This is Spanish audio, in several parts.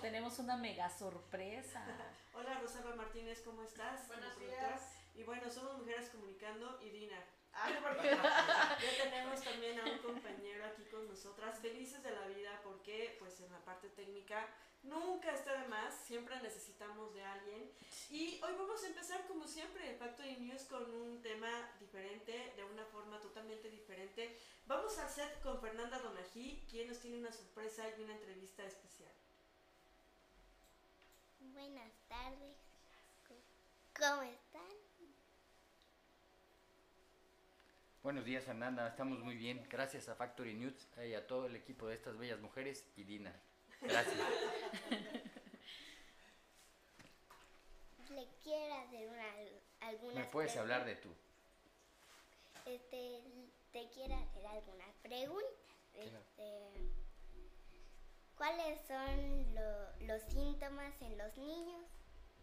tenemos una mega sorpresa. Hola Rosalba Martínez, ¿cómo estás? Buenos días. Y bueno, somos Mujeres Comunicando y Dina. Ah, Ya tenemos también a un compañero aquí con nosotras, felices de la vida porque pues en la parte técnica nunca está de más, siempre necesitamos de alguien. Y hoy vamos a empezar como siempre el Factory News con un tema diferente, de una forma totalmente diferente. Vamos al set con Fernanda Donají, quien nos tiene una sorpresa y una entrevista especial. Buenas tardes. ¿Cómo están? Buenos días Fernanda, estamos muy bien. Gracias a Factory News y a todo el equipo de estas bellas mujeres y Dina. Gracias. Le quiero hacer una, algunas Me puedes hablar de tú. Este, te quiero hacer algunas preguntas. Este, ¿Cuáles son lo- los síntomas en los niños?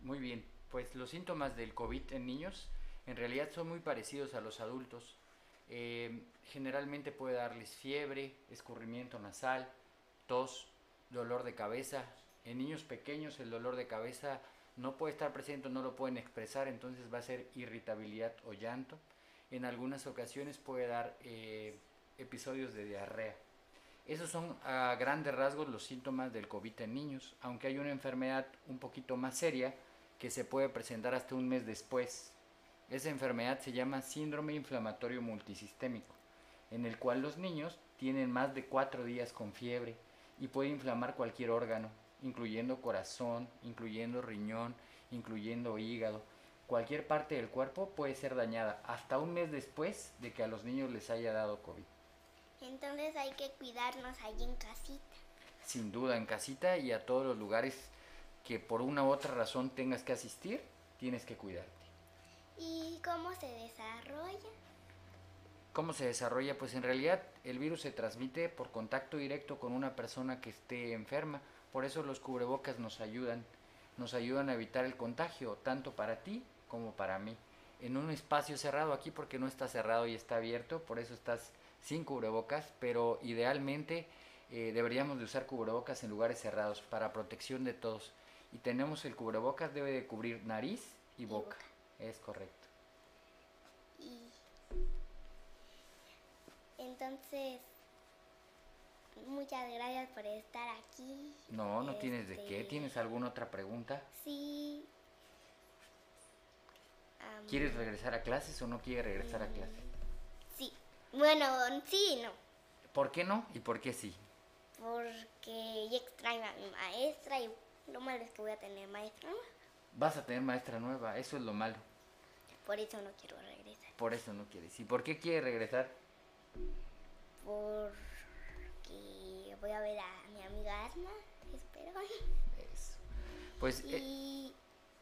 Muy bien, pues los síntomas del COVID en niños en realidad son muy parecidos a los adultos. Eh, generalmente puede darles fiebre, escurrimiento nasal, tos, dolor de cabeza. En niños pequeños el dolor de cabeza no puede estar presente, no lo pueden expresar, entonces va a ser irritabilidad o llanto. En algunas ocasiones puede dar eh, episodios de diarrea. Esos son a grandes rasgos los síntomas del COVID en niños, aunque hay una enfermedad un poquito más seria que se puede presentar hasta un mes después. Esa enfermedad se llama síndrome inflamatorio multisistémico, en el cual los niños tienen más de cuatro días con fiebre y puede inflamar cualquier órgano, incluyendo corazón, incluyendo riñón, incluyendo hígado. Cualquier parte del cuerpo puede ser dañada hasta un mes después de que a los niños les haya dado COVID. Entonces hay que cuidarnos allí en casita. sin duda en casita y a todos los lugares que por una u otra razón tengas que asistir, tienes que cuidarte. ¿Y cómo se desarrolla? ¿Cómo se desarrolla? Pues en realidad el virus se transmite por contacto directo con una persona que esté enferma. Por eso los cubrebocas nos ayudan, nos ayudan a evitar el contagio, tanto para ti como para mí. En un espacio cerrado aquí porque no está cerrado y está abierto, por eso estás sin cubrebocas, pero idealmente eh, deberíamos de usar cubrebocas en lugares cerrados para protección de todos. Y tenemos el cubrebocas, debe de cubrir nariz y boca. boca. Es correcto. Y entonces, muchas gracias por estar aquí. No, no tienes de qué. Este, ¿Tienes alguna otra pregunta? Sí. ¿Quieres regresar a clases o no quieres regresar a clases? Bueno, sí, no. ¿Por qué no y por qué sí? Porque extraño a mi maestra y lo malo es que voy a tener maestra nueva. Vas a tener maestra nueva, eso es lo malo. Por eso no quiero regresar. Por eso no quieres. ¿Y por qué quieres regresar? Porque voy a ver a mi amiga Asma, espero. Eso. Pues eh, Y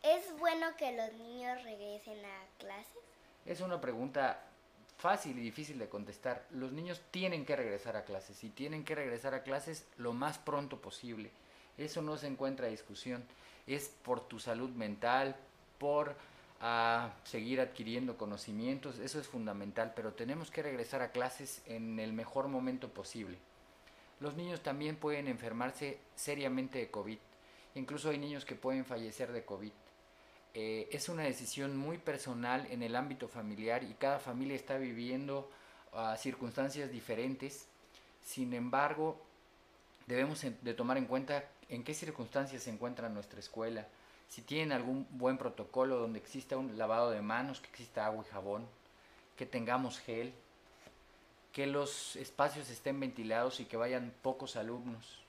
es bueno que los niños regresen a clases. es una pregunta fácil y difícil de contestar. Los niños tienen que regresar a clases y tienen que regresar a clases lo más pronto posible. Eso no se encuentra discusión. Es por tu salud mental, por ah, seguir adquiriendo conocimientos, eso es fundamental, pero tenemos que regresar a clases en el mejor momento posible. Los niños también pueden enfermarse seriamente de COVID. Incluso hay niños que pueden fallecer de COVID. Eh, es una decisión muy personal en el ámbito familiar y cada familia está viviendo ah, circunstancias diferentes. Sin embargo, debemos de tomar en cuenta en qué circunstancias se encuentra nuestra escuela. Si tienen algún buen protocolo donde exista un lavado de manos, que exista agua y jabón, que tengamos gel, que los espacios estén ventilados y que vayan pocos alumnos.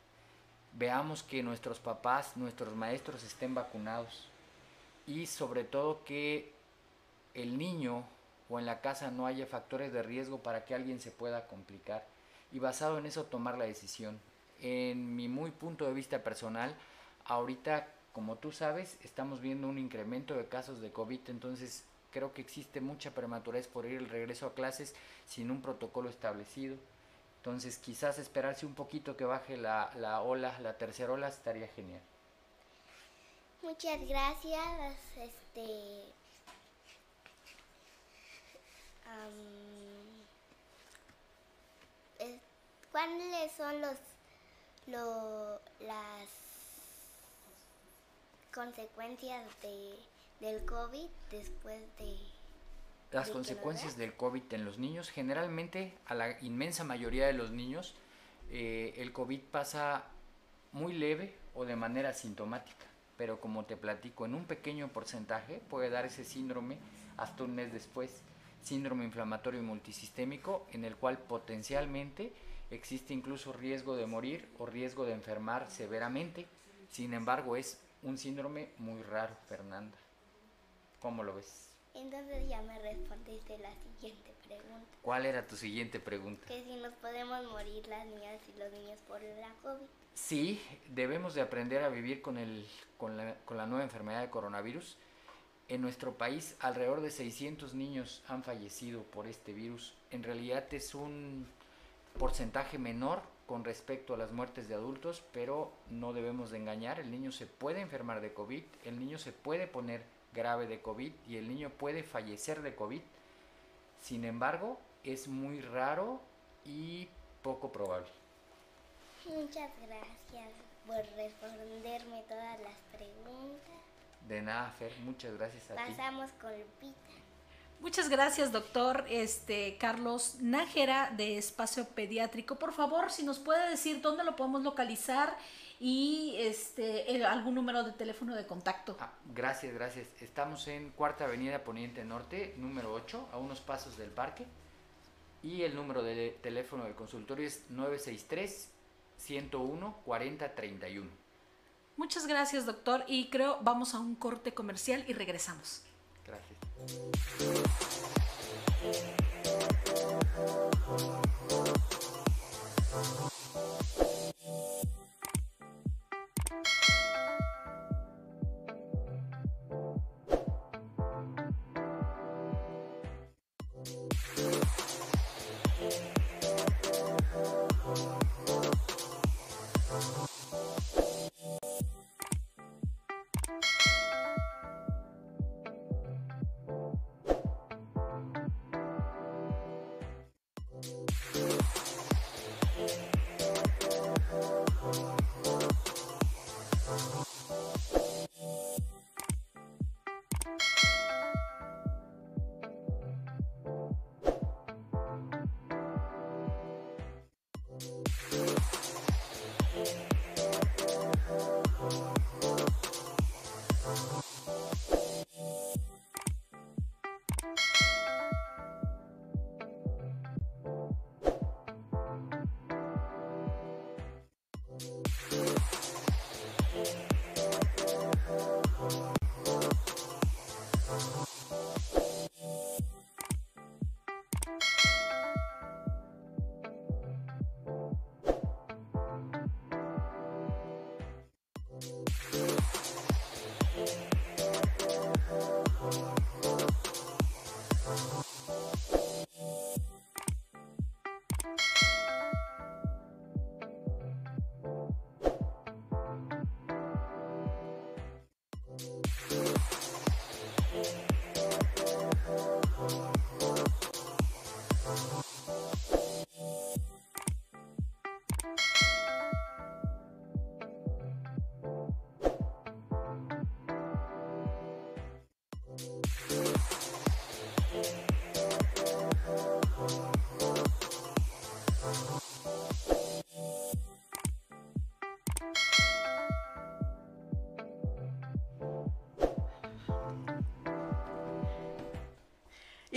Veamos que nuestros papás, nuestros maestros estén vacunados y sobre todo que el niño o en la casa no haya factores de riesgo para que alguien se pueda complicar y basado en eso tomar la decisión. En mi muy punto de vista personal, ahorita, como tú sabes, estamos viendo un incremento de casos de COVID, entonces creo que existe mucha prematurez por ir el regreso a clases sin un protocolo establecido. Entonces quizás esperarse un poquito que baje la, la ola, la tercera ola, estaría genial. Muchas gracias. Este. es- ¿Cuáles son los, lo- las consecuencias de, del COVID después de... Las ¿De que consecuencias del COVID en los niños, generalmente a la inmensa mayoría de los niños, eh, el COVID pasa muy leve o de manera asintomática, pero como te platico, en un pequeño porcentaje puede dar ese síndrome hasta un mes después, síndrome inflamatorio multisistémico, en el cual potencialmente existe incluso riesgo de morir o riesgo de enfermar severamente. Sin embargo, es un síndrome muy raro, Fernanda. ¿Cómo lo ves? Entonces ya me respondiste la siguiente pregunta. ¿Cuál era tu siguiente pregunta? Que si nos podemos morir las niñas y los niños por la COVID. Sí, debemos de aprender a vivir con, el, con, la, con la nueva enfermedad de coronavirus. En nuestro país alrededor de 600 niños han fallecido por este virus. En realidad es un porcentaje menor con respecto a las muertes de adultos, pero no debemos de engañar. El niño se puede enfermar de COVID, el niño se puede poner grave de COVID y el niño puede fallecer de COVID. Sin embargo, es muy raro y poco probable. Muchas gracias por responderme todas las preguntas. De nada, Fer, muchas gracias a ti. Pasamos con Lupita. Muchas gracias, doctor este, Carlos Nájera de Espacio Pediátrico. Por favor, si nos puede decir dónde lo podemos localizar y este, el- algún número de teléfono de contacto. Ah, gracias, gracias. Estamos en Cuarta Avenida Poniente Norte, número 8, a unos pasos del parque. Y el número de teléfono del consultorio es 963-101-4031. Muchas gracias, doctor. Y creo vamos a un corte comercial y regresamos. Gracias.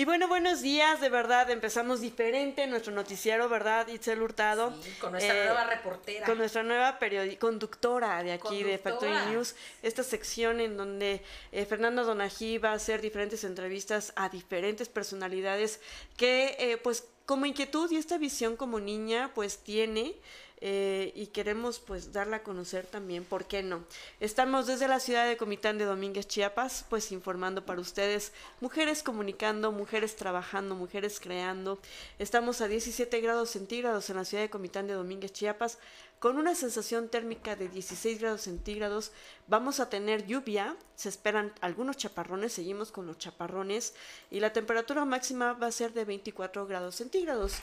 Y bueno, buenos días, de verdad, empezamos diferente nuestro noticiero, ¿verdad? Itzel Hurtado. Sí, con nuestra Eh, nueva reportera. Con nuestra nueva conductora de aquí de. Factory News, esta sección en donde eh, Fernando Donají va a hacer diferentes entrevistas a diferentes personalidades que eh, pues como inquietud y esta visión como niña pues tiene eh, y queremos pues darla a conocer también, ¿por qué no? Estamos desde la ciudad de Comitán de Domínguez, Chiapas, pues informando para ustedes, mujeres comunicando, mujeres trabajando, mujeres creando. Estamos a 17 grados centígrados en la ciudad de Comitán de Domínguez, Chiapas, con una sensación térmica de 16 grados centígrados. Vamos a tener lluvia, se esperan algunos chaparrones, seguimos con los chaparrones y la temperatura máxima va a ser de 24 grados centígrados.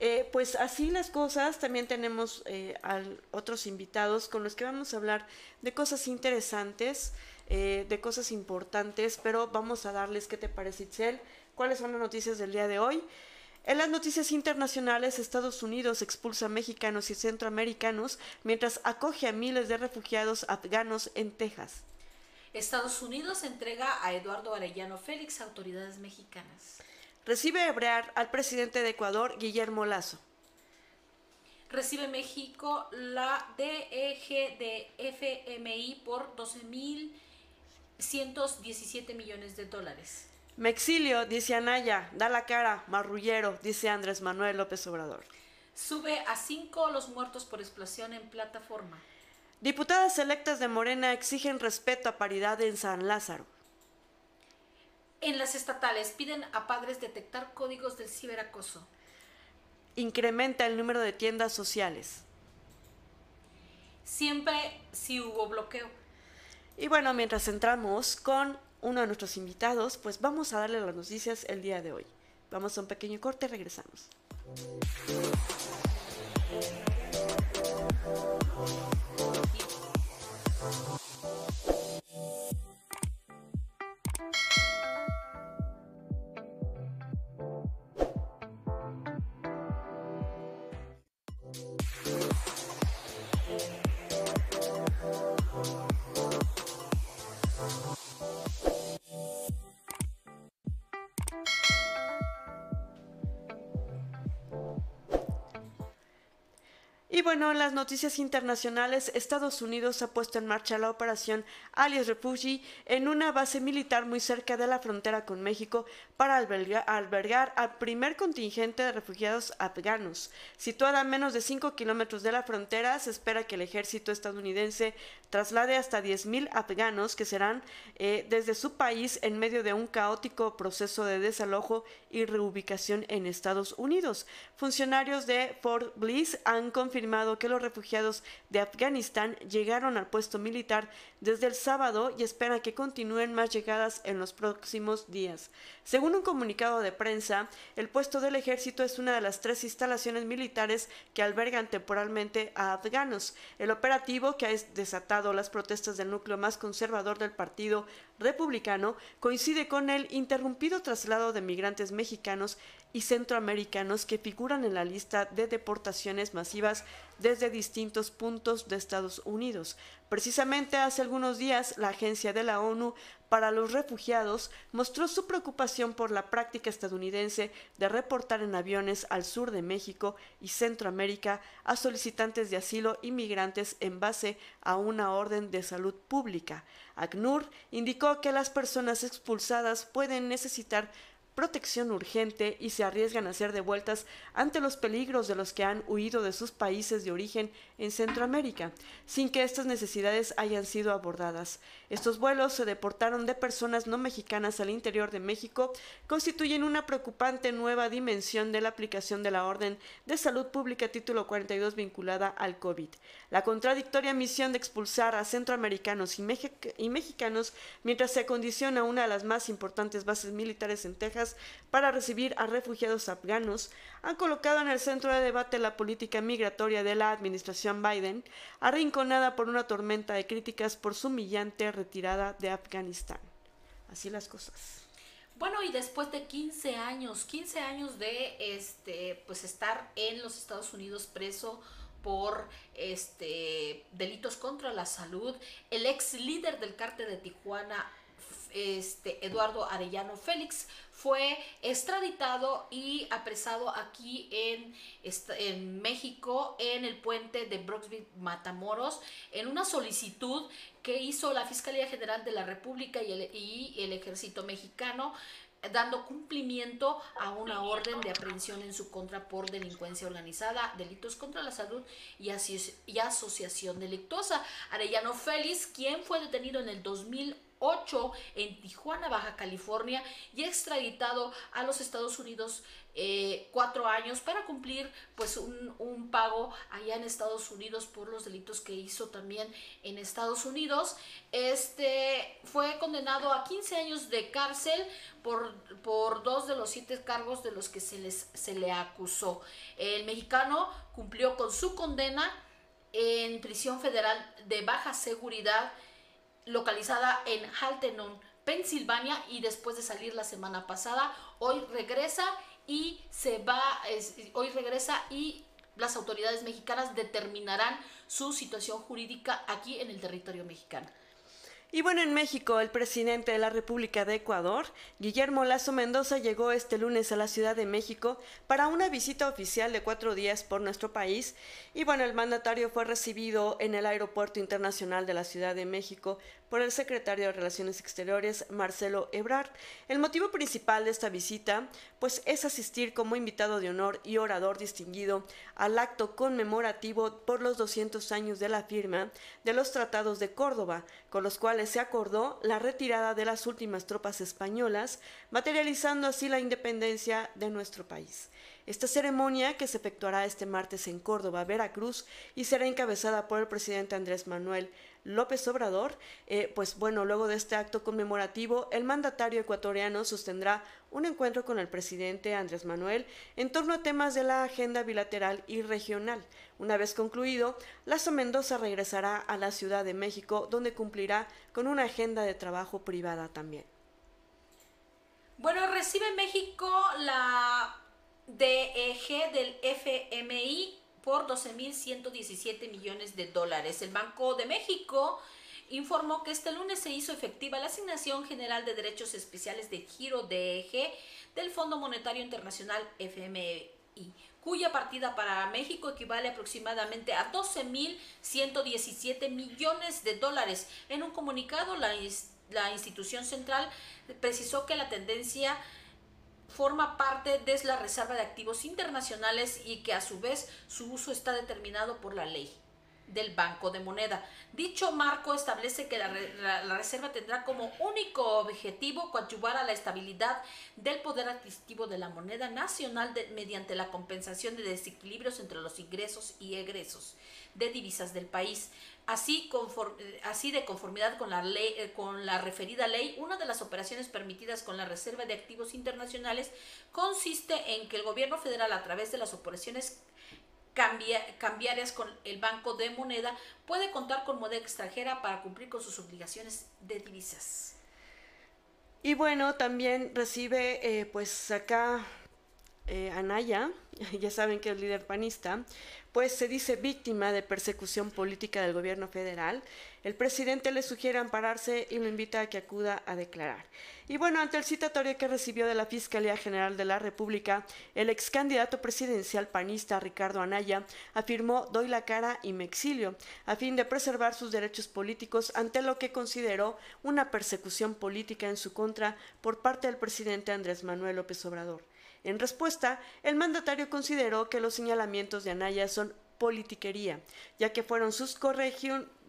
Eh, pues así las cosas, también tenemos eh, otros invitados con los que vamos a hablar de cosas interesantes, eh, de cosas importantes, pero vamos a darles, ¿qué te parece Itzel? ¿Cuáles son las noticias del día de hoy? En las noticias internacionales, Estados Unidos expulsa a mexicanos y centroamericanos mientras acoge a miles de refugiados afganos en Texas. Estados Unidos entrega a Eduardo Arellano Félix a autoridades mexicanas. Recibe Ebrear al presidente de Ecuador, Guillermo Lazo. Recibe México la DEG de FMI por 12.117 millones de dólares. Me exilio, dice Anaya, da la cara, marrullero, dice Andrés Manuel López Obrador. Sube a cinco los muertos por explosión en plataforma. Diputadas electas de Morena exigen respeto a paridad en San Lázaro. En las estatales piden a padres detectar códigos del ciberacoso. Incrementa el número de tiendas sociales. Siempre si hubo bloqueo. Y bueno, mientras entramos con uno de nuestros invitados, pues vamos a darle las noticias el día de hoy. Vamos a un pequeño corte, regresamos. En las noticias internacionales, Estados Unidos ha puesto en marcha la operación Alias Refugee en una base militar muy cerca de la frontera con México para albergar, al primer contingente de refugiados afganos. Situada a menos de 5 kilómetros de la frontera, se espera que el ejército estadounidense traslade hasta 10.000 afganos que serán eh, desde su país en medio de un caótico proceso de desalojo y reubicación en Estados Unidos. Funcionarios de Fort Bliss han confirmado que los refugiados de Afganistán llegaron al puesto militar desde el sábado y esperan que continúen más llegadas en los próximos días. Según un comunicado de prensa, el puesto del ejército es una de las tres instalaciones militares que albergan temporalmente a afganos. El operativo que ha desatado las protestas del núcleo más conservador del partido republicano coincide con el interrumpido traslado de migrantes mexicanos y centroamericanos que figuran en la lista de deportaciones masivas desde distintos puntos de Estados Unidos. Precisamente hace algunos días, la Agencia de la ONU para los Refugiados mostró su preocupación por la práctica estadounidense de reportar en aviones al sur de México y Centroamérica a solicitantes de asilo inmigrantes en base a una orden de salud pública. ACNUR indicó que las personas expulsadas pueden necesitar protección urgente y se arriesgan a ser devueltas ante los peligros de los que han huido de sus países de origen en Centroamérica, sin que estas necesidades hayan sido abordadas. Estos vuelos se deportaron de personas no mexicanas al interior de México, constituyen una preocupante nueva dimensión de la aplicación de la Orden de Salud Pública título 42 vinculada al COVID. La contradictoria misión de expulsar a centroamericanos y, mexicanos mientras se acondiciona una de las más importantes bases militares en Texas para recibir a refugiados afganos han colocado en el centro de debate la política migratoria de la administración Biden, arrinconada por una tormenta de críticas por su humillante retirada de Afganistán. Así las cosas. Bueno, y después de 15 años, 15 años de este pues estar en los Estados Unidos preso por este delitos contra la salud, el ex líder del cártel de Tijuana este Eduardo Arellano Félix fue extraditado y apresado aquí en, México, en el puente de Brooksville Matamoros, en una solicitud que hizo la Fiscalía General de la República y el, Ejército Mexicano dando cumplimiento a una orden de aprehensión en su contra por delincuencia organizada, delitos contra la salud y, y asociación delictuosa. Arellano Félix, quien fue detenido en el 2000 2008 en Tijuana, Baja California, y extraditado a los Estados Unidos eh, cuatro años para cumplir pues un, un, pago allá en Estados Unidos por los delitos que hizo también en Estados Unidos. Este fue condenado a 15 años de cárcel por, por dos de los siete cargos de los que se, les, se le acusó. El mexicano cumplió con su condena en prisión federal de baja seguridad localizada en Haltenon, Pensilvania y después de salir la semana pasada, hoy regresa y se va, hoy regresa y las autoridades mexicanas determinarán su situación jurídica aquí en el territorio mexicano. Y bueno, en México, el presidente de la República de Ecuador, Guillermo Lazo Mendoza, llegó este lunes a la Ciudad de México para una visita oficial de cuatro días por nuestro país. Y bueno, el mandatario fue recibido en el Aeropuerto Internacional de la Ciudad de México por el secretario de Relaciones Exteriores, Marcelo Ebrard. El motivo principal de esta visita, pues, es asistir como invitado de honor y orador distinguido al acto conmemorativo por los 200 años de la firma de los Tratados de Córdoba, con los cuales se acordó la retirada de las últimas tropas españolas, materializando así la independencia de nuestro país. Esta ceremonia, que se efectuará este martes en Córdoba, Veracruz, y será encabezada por el presidente Andrés Manuel López Obrador, eh, pues bueno, luego de este acto conmemorativo, el mandatario ecuatoriano sostendrá un encuentro con el presidente Andrés Manuel en torno a temas de la agenda bilateral y regional. Una vez concluido, Lazo Mendoza regresará a la Ciudad de México, donde cumplirá con una agenda de trabajo privada también. Bueno, recibe México la DEG del FMI por 12.117 millones de dólares. El Banco de México informó que este lunes se hizo efectiva la asignación general de derechos especiales de giro DEG del Fondo Monetario Internacional FMI cuya partida para México equivale aproximadamente a 12.117 millones de dólares. En un comunicado, la, la institución central precisó que la tendencia forma parte de la reserva de activos internacionales y que a su vez su uso está determinado por la ley del Banco de Moneda. Dicho marco establece que la, Reserva tendrá como único objetivo coadyuvar a la estabilidad del poder adquisitivo de la moneda nacional mediante la compensación de desequilibrios entre los ingresos y egresos de divisas del país. Así, de conformidad con la, ley, eh, con la referida ley, una de las operaciones permitidas con la Reserva de Activos Internacionales consiste en que el gobierno federal, a través de las operaciones cambiarias con el Banco de Moneda, puede contar con moneda extranjera para cumplir con sus obligaciones de divisas. Y bueno, también recibe, eh, pues acá, eh, Anaya, ya saben que es líder panista, pues se dice víctima de persecución política del gobierno federal. El presidente le sugiere ampararse y lo invita a que acuda a declarar. Y bueno, ante el citatorio que recibió de la Fiscalía General de la República, el ex candidato presidencial panista Ricardo Anaya afirmó doy la cara y me exilio, a fin de preservar sus derechos políticos ante lo que consideró una persecución política en su contra por parte del presidente Andrés Manuel López Obrador. En respuesta, el mandatario consideró que los señalamientos de Anaya son politiquería, ya que fueron sus,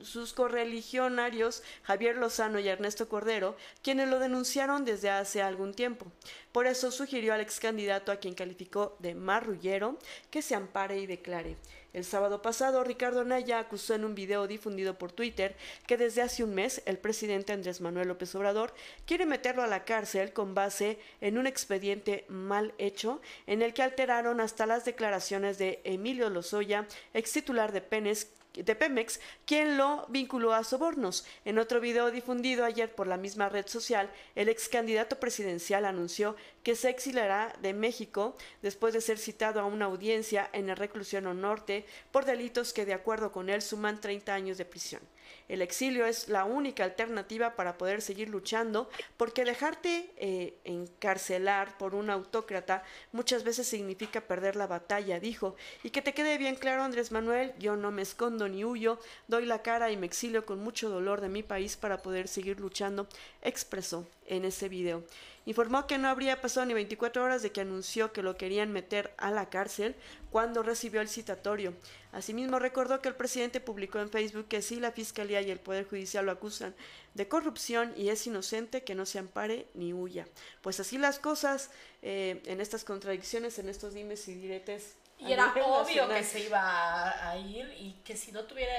sus correligionarios Javier Lozano y Ernesto Cordero quienes lo denunciaron desde hace algún tiempo. Por eso sugirió al ex candidato a quien calificó de marrullero que se ampare y declare. El sábado pasado, Ricardo Naya acusó en un video difundido por Twitter que desde hace un mes el presidente Andrés Manuel López Obrador quiere meterlo a la cárcel con base en un expediente mal hecho en el que alteraron hasta las declaraciones de Emilio Lozoya, ex titular de Penes, de Pemex, quien lo vinculó a sobornos. En otro video difundido ayer por la misma red social, el ex candidato presidencial anunció que se exiliará de México después de ser citado a una audiencia en el reclusión norte por delitos que de acuerdo con él suman 30 años de prisión. El exilio es la única alternativa para poder seguir luchando, porque dejarte eh, encarcelar por un autócrata muchas veces significa perder la batalla, dijo. Y que te quede bien claro, Andrés Manuel, yo no me escondo ni huyo, doy la cara y me exilio con mucho dolor de mi país para poder seguir luchando, expresó en ese video. Informó que no habría pasado ni 24 horas de que anunció que lo querían meter a la cárcel cuando recibió el citatorio. Asimismo, recordó que el presidente publicó en Facebook que si la Fiscalía y el Poder Judicial lo acusan de corrupción y es inocente, que no se ampare ni huya. Pues así las cosas, eh, en estas contradicciones, en estos dimes y diretes. Y era obvio que se iba a, ir y que si no tuviera,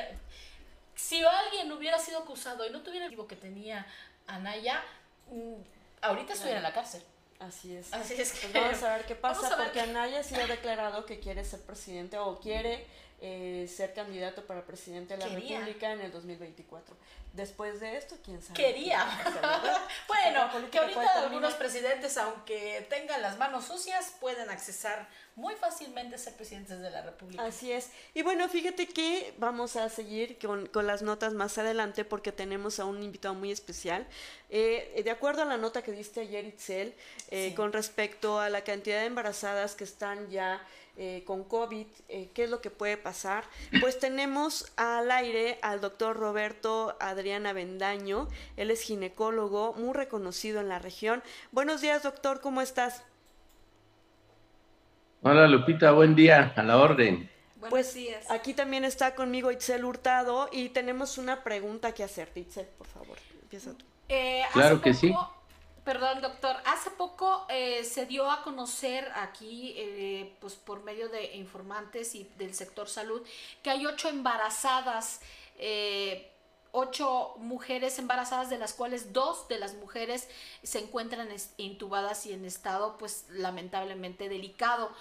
si alguien hubiera sido acusado y no tuviera el que tenía Anaya, mm, ahorita estuviera en la cárcel. Así es. Así es que pues vamos a ver qué pasa, porque Anaya sí ha declarado que quiere ser presidente o quiere eh, ser candidato para presidente de la República en el 2024. Después de esto, quién sabe. Quería. bueno, que ahorita algunos presidentes, aunque tengan las manos sucias, pueden accesar muy fácilmente a ser presidentes de la República. Así es. Y bueno, fíjate que vamos a seguir con, con las notas más adelante porque tenemos a un invitado muy especial. Eh, de acuerdo a la nota que diste ayer, Itzel, eh, con respecto a la cantidad de embarazadas que están ya eh, con COVID, eh, qué es lo que puede pasar. Pues tenemos al aire al doctor Roberto Adriana Bendaño, él es ginecólogo muy reconocido en la región. Buenos días, doctor, ¿cómo estás? Hola, Lupita, buen día, a la orden. Pues días. aquí también está conmigo Itzel Hurtado y tenemos una pregunta que hacerte, Itzel, por favor, empieza tú. Eh, claro que sí Perdón, doctor. Hace poco eh, se dio a conocer aquí, eh, pues por medio de informantes y del sector salud, que hay ocho embarazadas, eh, ocho mujeres embarazadas, de las cuales dos de las mujeres se encuentran intubadas y en estado, pues lamentablemente delicado.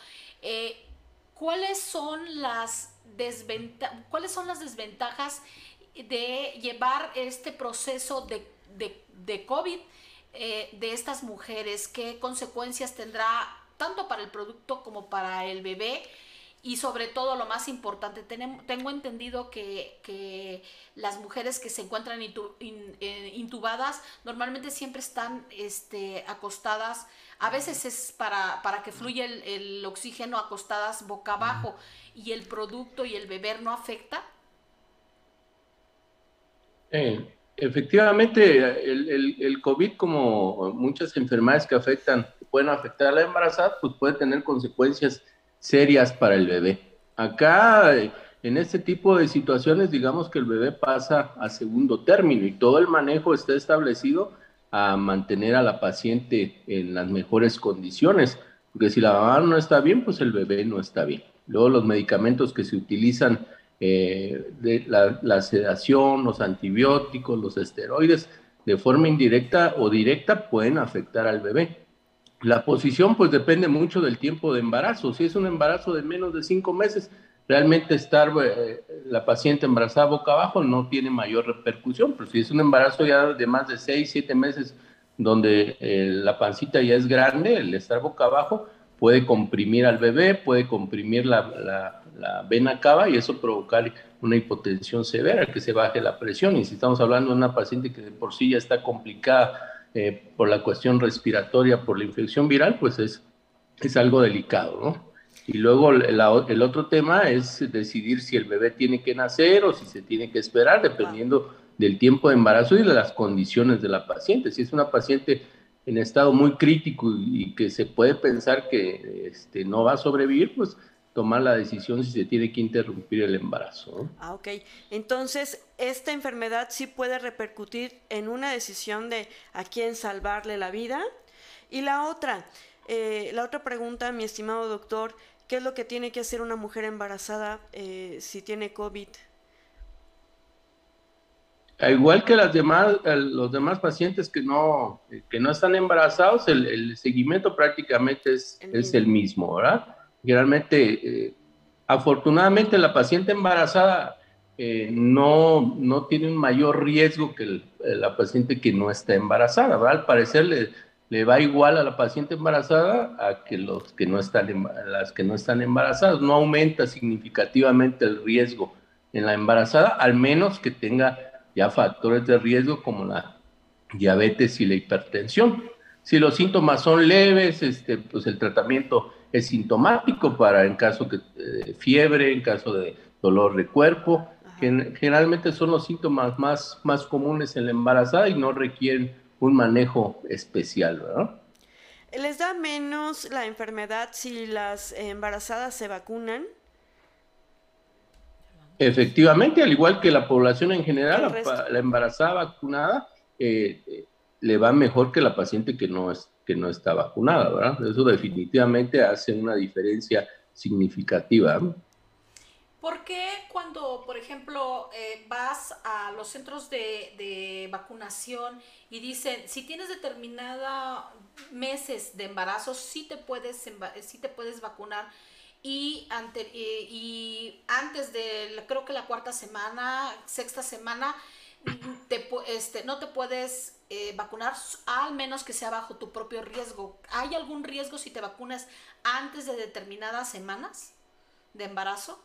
¿Cuáles son las ¿Cuáles son las desventajas de llevar este proceso de, de, de COVID? Eh, de estas mujeres, qué consecuencias tendrá tanto para el producto como para el bebé. Y sobre todo lo más importante, tengo entendido que, las mujeres que se encuentran eh, intubadas normalmente siempre están este, acostadas, a veces es para, para que fluya el, oxígeno acostadas boca abajo. Y el producto y el beber no afecta. Eh, Efectivamente, el, COVID, como muchas enfermedades que afectan, pueden afectar a la embarazada, pues puede tener consecuencias serias para el bebé. Acá, en este tipo de situaciones, digamos que el bebé pasa a segundo término y todo el manejo está establecido a mantener a la paciente en las mejores condiciones, porque si la mamá no está bien, pues el bebé no está bien. Luego los medicamentos que se utilizan eh, la, sedación, los antibióticos, los esteroides, de forma indirecta o directa pueden afectar al bebé. La posición pues depende mucho del tiempo de embarazo. Si es un embarazo de menos de cinco meses, realmente estar eh, la paciente embarazada boca abajo no tiene mayor repercusión, pero si es un embarazo ya de más de seis, siete meses, donde eh, la pancita ya es grande, el estar boca abajo puede comprimir al bebé, puede comprimir la vena cava y eso provocar una hipotensión severa, que se baje la presión. Y si estamos hablando de una paciente que de por sí ya está complicada eh, por la cuestión respiratoria, por la infección viral, pues es, es algo delicado, ¿no? Y luego el, el otro tema es decidir si el bebé tiene que nacer o si se tiene que esperar, dependiendo del tiempo de embarazo y de las condiciones de la paciente. Si es una paciente en estado muy crítico y que se puede pensar que este, no va a sobrevivir, pues tomar la decisión si se tiene que interrumpir el embarazo. Ah, ok. Entonces, esta enfermedad sí puede repercutir en una decisión de a quién salvarle la vida. Y la otra, eh, la otra pregunta, mi estimado doctor, ¿qué es lo que tiene que hacer una mujer embarazada eh, si tiene COVID? Igual que las demás, los demás pacientes que no, que no están embarazados, el, seguimiento prácticamente es es el mismo, ¿verdad? Generalmente, eh, afortunadamente, la paciente embarazada eh, no, no tiene un mayor riesgo que eh, la paciente que no está embarazada. ¿verdad? Al parecer le, le, va igual a la paciente embarazada a que los que no están las que no están embarazadas. No aumenta significativamente el riesgo en la embarazada, al menos que tenga ya factores de riesgo como la diabetes y la hipertensión. Si los síntomas son leves, este, pues el tratamiento es sintomático para en caso de eh, fiebre, en caso de dolor de cuerpo, que generalmente son los síntomas más, más comunes en la embarazada y no requieren un manejo especial, ¿verdad? ¿Les da menos la enfermedad si las embarazadas se vacunan? Efectivamente, al igual que la población en general, la, embarazada vacunada eh, eh, le va mejor que la paciente que no, es, que no está vacunada, ¿verdad? Eso definitivamente hace una diferencia significativa. ¿Por qué cuando, por ejemplo, eh, vas a los centros de, vacunación y dicen, si tienes determinada meses de embarazo, sí te puedes, sí te puedes vacunar? Y, ante, y, antes de, creo que la cuarta semana, sexta semana, te, este, no te puedes eh, vacunar al menos que sea bajo tu propio riesgo. ¿Hay algún riesgo si te vacunas antes de determinadas semanas de embarazo?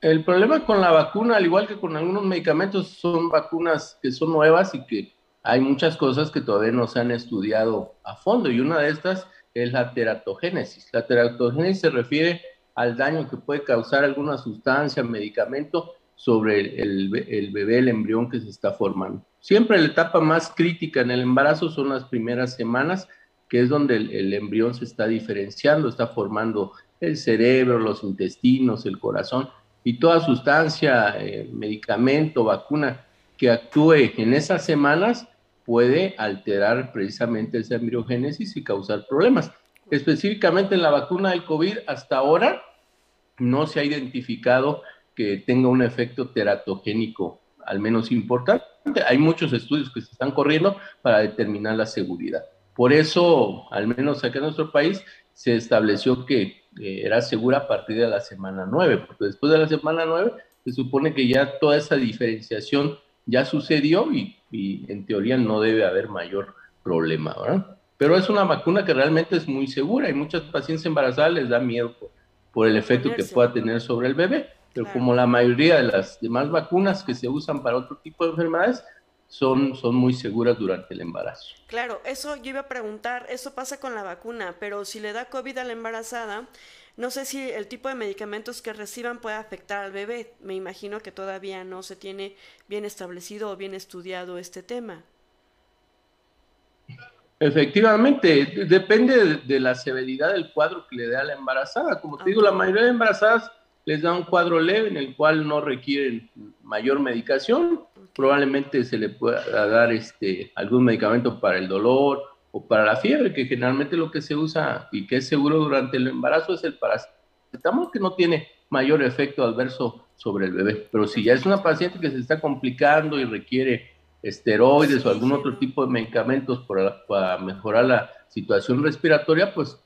El problema con la vacuna, al igual que con algunos medicamentos, son vacunas que son nuevas y que hay muchas cosas que todavía no se han estudiado a fondo y una de estas es la teratogénesis. La teratogénesis se refiere al daño que puede causar alguna sustancia, medicamento sobre el, bebé, el embrión que se está formando. Siempre la etapa más crítica en el embarazo son las primeras semanas, que es donde el embrión se está diferenciando, está formando el cerebro, los intestinos, el corazón y toda sustancia, eh, medicamento, vacuna que actúe en esas semanas puede alterar precisamente esa embriogénesis y causar problemas. Específicamente en la vacuna del COVID, hasta ahora no se ha identificado que tenga un efecto teratogénico, al menos importante. Hay muchos estudios que se están corriendo para determinar la seguridad. Por eso, al menos acá en nuestro país, se estableció que era segura a partir de la semana 9, porque después de la semana 9 se supone que ya toda esa diferenciación ya sucedió y, en teoría no debe haber mayor problema, ¿verdad? Pero es una vacuna que realmente es muy segura y muchas pacientes embarazadas les da miedo por, el efecto que pueda tener sobre el bebé. Pero como la mayoría de las demás vacunas que se usan para otro tipo de enfermedades, son, son muy seguras durante el embarazo. Claro, eso yo iba a preguntar, eso pasa con la vacuna, pero si le da COVID a la embarazada, no sé si el tipo de medicamentos que reciban puede afectar al bebé. Me imagino que todavía no se tiene bien establecido o bien estudiado este tema. Efectivamente, depende de, la severidad del cuadro que le dé a la embarazada. Como te digo, la mayoría de embarazadas les da un cuadro leve en el cual no requieren mayor medicación probablemente se le pueda dar este, algún medicamento para el dolor o para la fiebre, que generalmente lo que se usa y que es seguro durante el embarazo es el paracetamol, que no tiene mayor efecto adverso sobre el bebé. Pero si ya es una paciente que se está complicando y requiere esteroides o algún otro tipo de medicamentos para, para mejorar la situación respiratoria, pues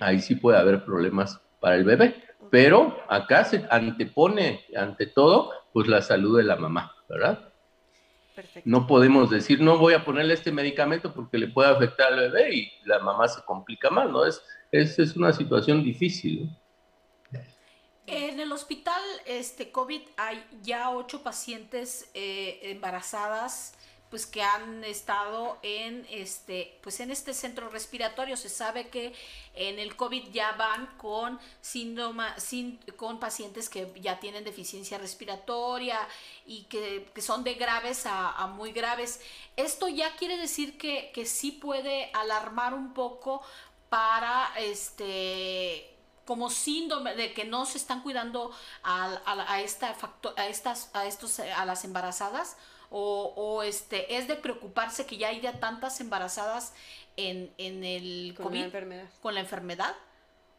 ahí sí puede haber problemas para el bebé. Pero acá se antepone ante todo pues la salud de la mamá, ¿verdad? No podemos decir, no voy a ponerle este medicamento porque le puede afectar al bebé y la mamá se complica más, ¿no? Es, es, es una situación difícil. En el hospital este, COVID hay ya ocho pacientes eh, embarazadas pues que han estado en este pues en este centro respiratorio. Se sabe que en el covid ya van con síndrome sin, con pacientes que ya tienen deficiencia respiratoria y que, son de graves a, muy graves. Esto ya quiere decir que, que sí puede alarmar un poco para este como síndrome de que no se están cuidando a, a, esta factor, a estas a estos a las embarazadas o, este, es de preocuparse que ya haya tantas embarazadas en, el con la enfermedad. con la enfermedad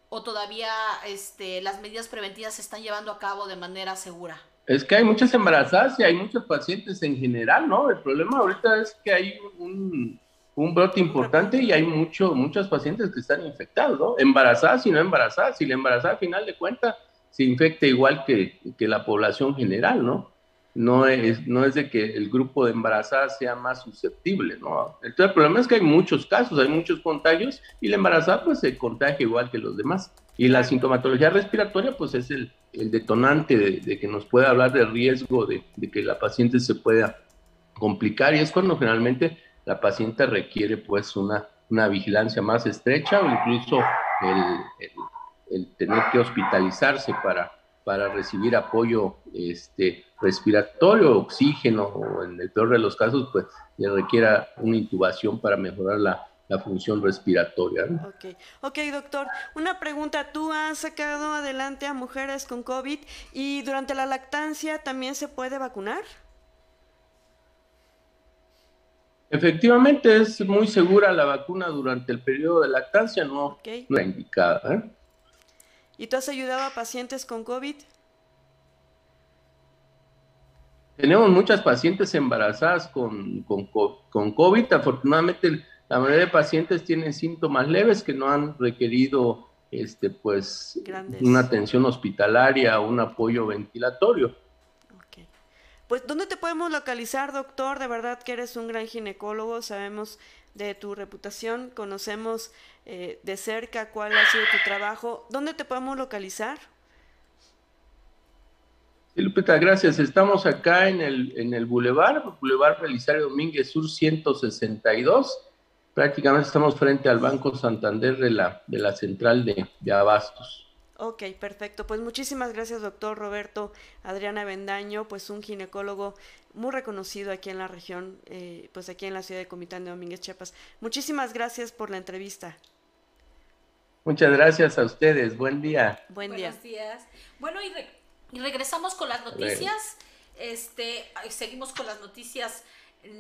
o todavía este, las medidas preventivas se están llevando a cabo de manera segura? Es que hay muchas embarazadas y hay muchos pacientes en general, ¿no? El problema ahorita es que hay un, brote importante y hay mucho, muchos pacientes que están infectados, ¿no? Embarazadas y no embarazadas. Si la embarazada, al final de cuentas, se infecta igual que, que la población general, ¿no? No es, no es de que el grupo de embarazadas sea más susceptible, ¿no? Entonces el problema es que hay muchos casos, hay muchos contagios y la embarazada pues se contagia igual que los demás. Y la sintomatología respiratoria pues es el, detonante de, que nos puede hablar de riesgo de, que la paciente se pueda complicar y es cuando generalmente la paciente requiere pues una, una vigilancia más estrecha o incluso el tener que hospitalizarse para, para recibir apoyo este, respiratorio, oxígeno, o en el peor de los casos, pues le requiera una intubación para mejorar la, la función respiratoria. Ok, ok, doctor. Una pregunta, tú has sacado adelante a mujeres con COVID y durante la lactancia también se puede vacunar. Efectivamente es muy segura la vacuna durante el periodo de lactancia, no, no indicada. ¿eh? ¿Y tú has ayudado a pacientes con COVID? Tenemos muchas pacientes embarazadas con, con, con COVID. Afortunadamente la mayoría de pacientes tienen síntomas leves que no han requerido este, pues, una atención hospitalaria o un apoyo ventilatorio. Pues, ¿dónde te podemos localizar, doctor? De verdad que eres un gran ginecólogo, sabemos de tu reputación, conocemos eh, de cerca cuál ha sido tu trabajo. ¿Dónde te podemos localizar? Sí, Lupita, gracias. Estamos acá en el, en el Boulevard, Boulevard Belisario Domínguez Sur 162 prácticamente estamos frente al Banco Santander de la, de la central de, Abastos. Ok, perfecto. Pues muchísimas gracias, doctor Roberto Adriana Bendaño, pues un ginecólogo muy reconocido aquí en la región, eh, pues aquí en la ciudad de Comitán de Domínguez, Chiapas. Muchísimas gracias por la entrevista. Muchas gracias a ustedes. Buen día. Buen día. Buenos días. Bueno, y, regresamos con las noticias. Este, seguimos con las noticias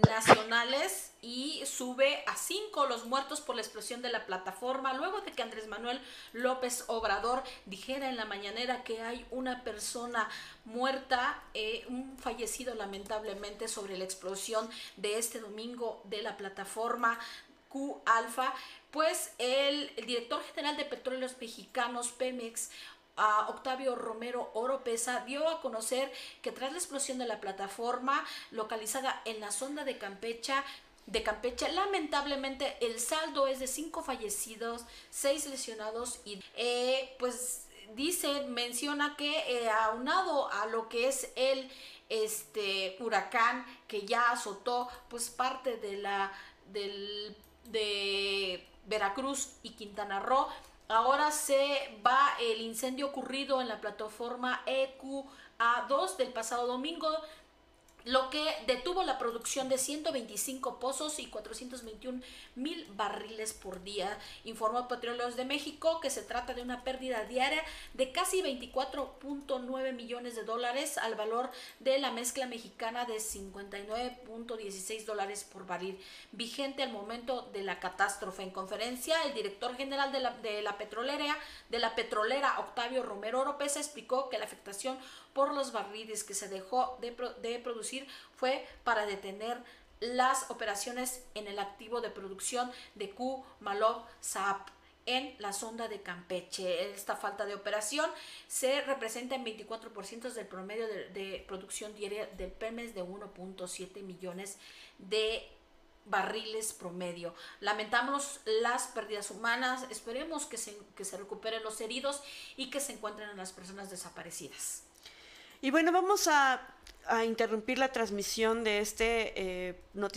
nacionales y sube a cinco los muertos por la explosión de la plataforma luego de que Andrés Manuel López Obrador dijera en la mañanera que hay una persona muerta, eh, un fallecido lamentablemente sobre la explosión de este domingo de la plataforma Q Alfa, pues el, el director general de Petróleos Mexicanos Pemex Octavio Romero Oropesa dio a conocer que tras la explosión de la plataforma localizada en la sonda de Campecha, de Campeche. Lamentablemente el saldo es de cinco fallecidos, seis lesionados y eh, pues dice, menciona que eh, aunado a lo que es el este huracán que ya azotó pues parte de la del, de Veracruz y Quintana Roo, Ahora se va el incendio ocurrido en la plataforma EQA2 del pasado domingo lo que detuvo la producción de 125 pozos y 421 mil barriles por día. Informó Petróleos de México que se trata de una pérdida diaria de casi 24.9 millones de dólares al valor de la mezcla mexicana de 59.16 dólares por barril, vigente al momento de la catástrofe. En conferencia, el director general de la, de la petrolera, de la petrolera Octavio Romero Oropesa explicó que la afectación por los barriles que se dejó de, de producir fue para detener las operaciones en el activo de producción de Q Malov Saab en la sonda de Campeche. Esta falta de operación se representa en 24% del promedio de, producción diaria del Pemex de 1.7 millones de barriles promedio. Lamentamos las pérdidas humanas, esperemos que se, que se recuperen los heridos y que se encuentren las personas desaparecidas. Y bueno, vamos a, interrumpir la transmisión de este eh, noticiero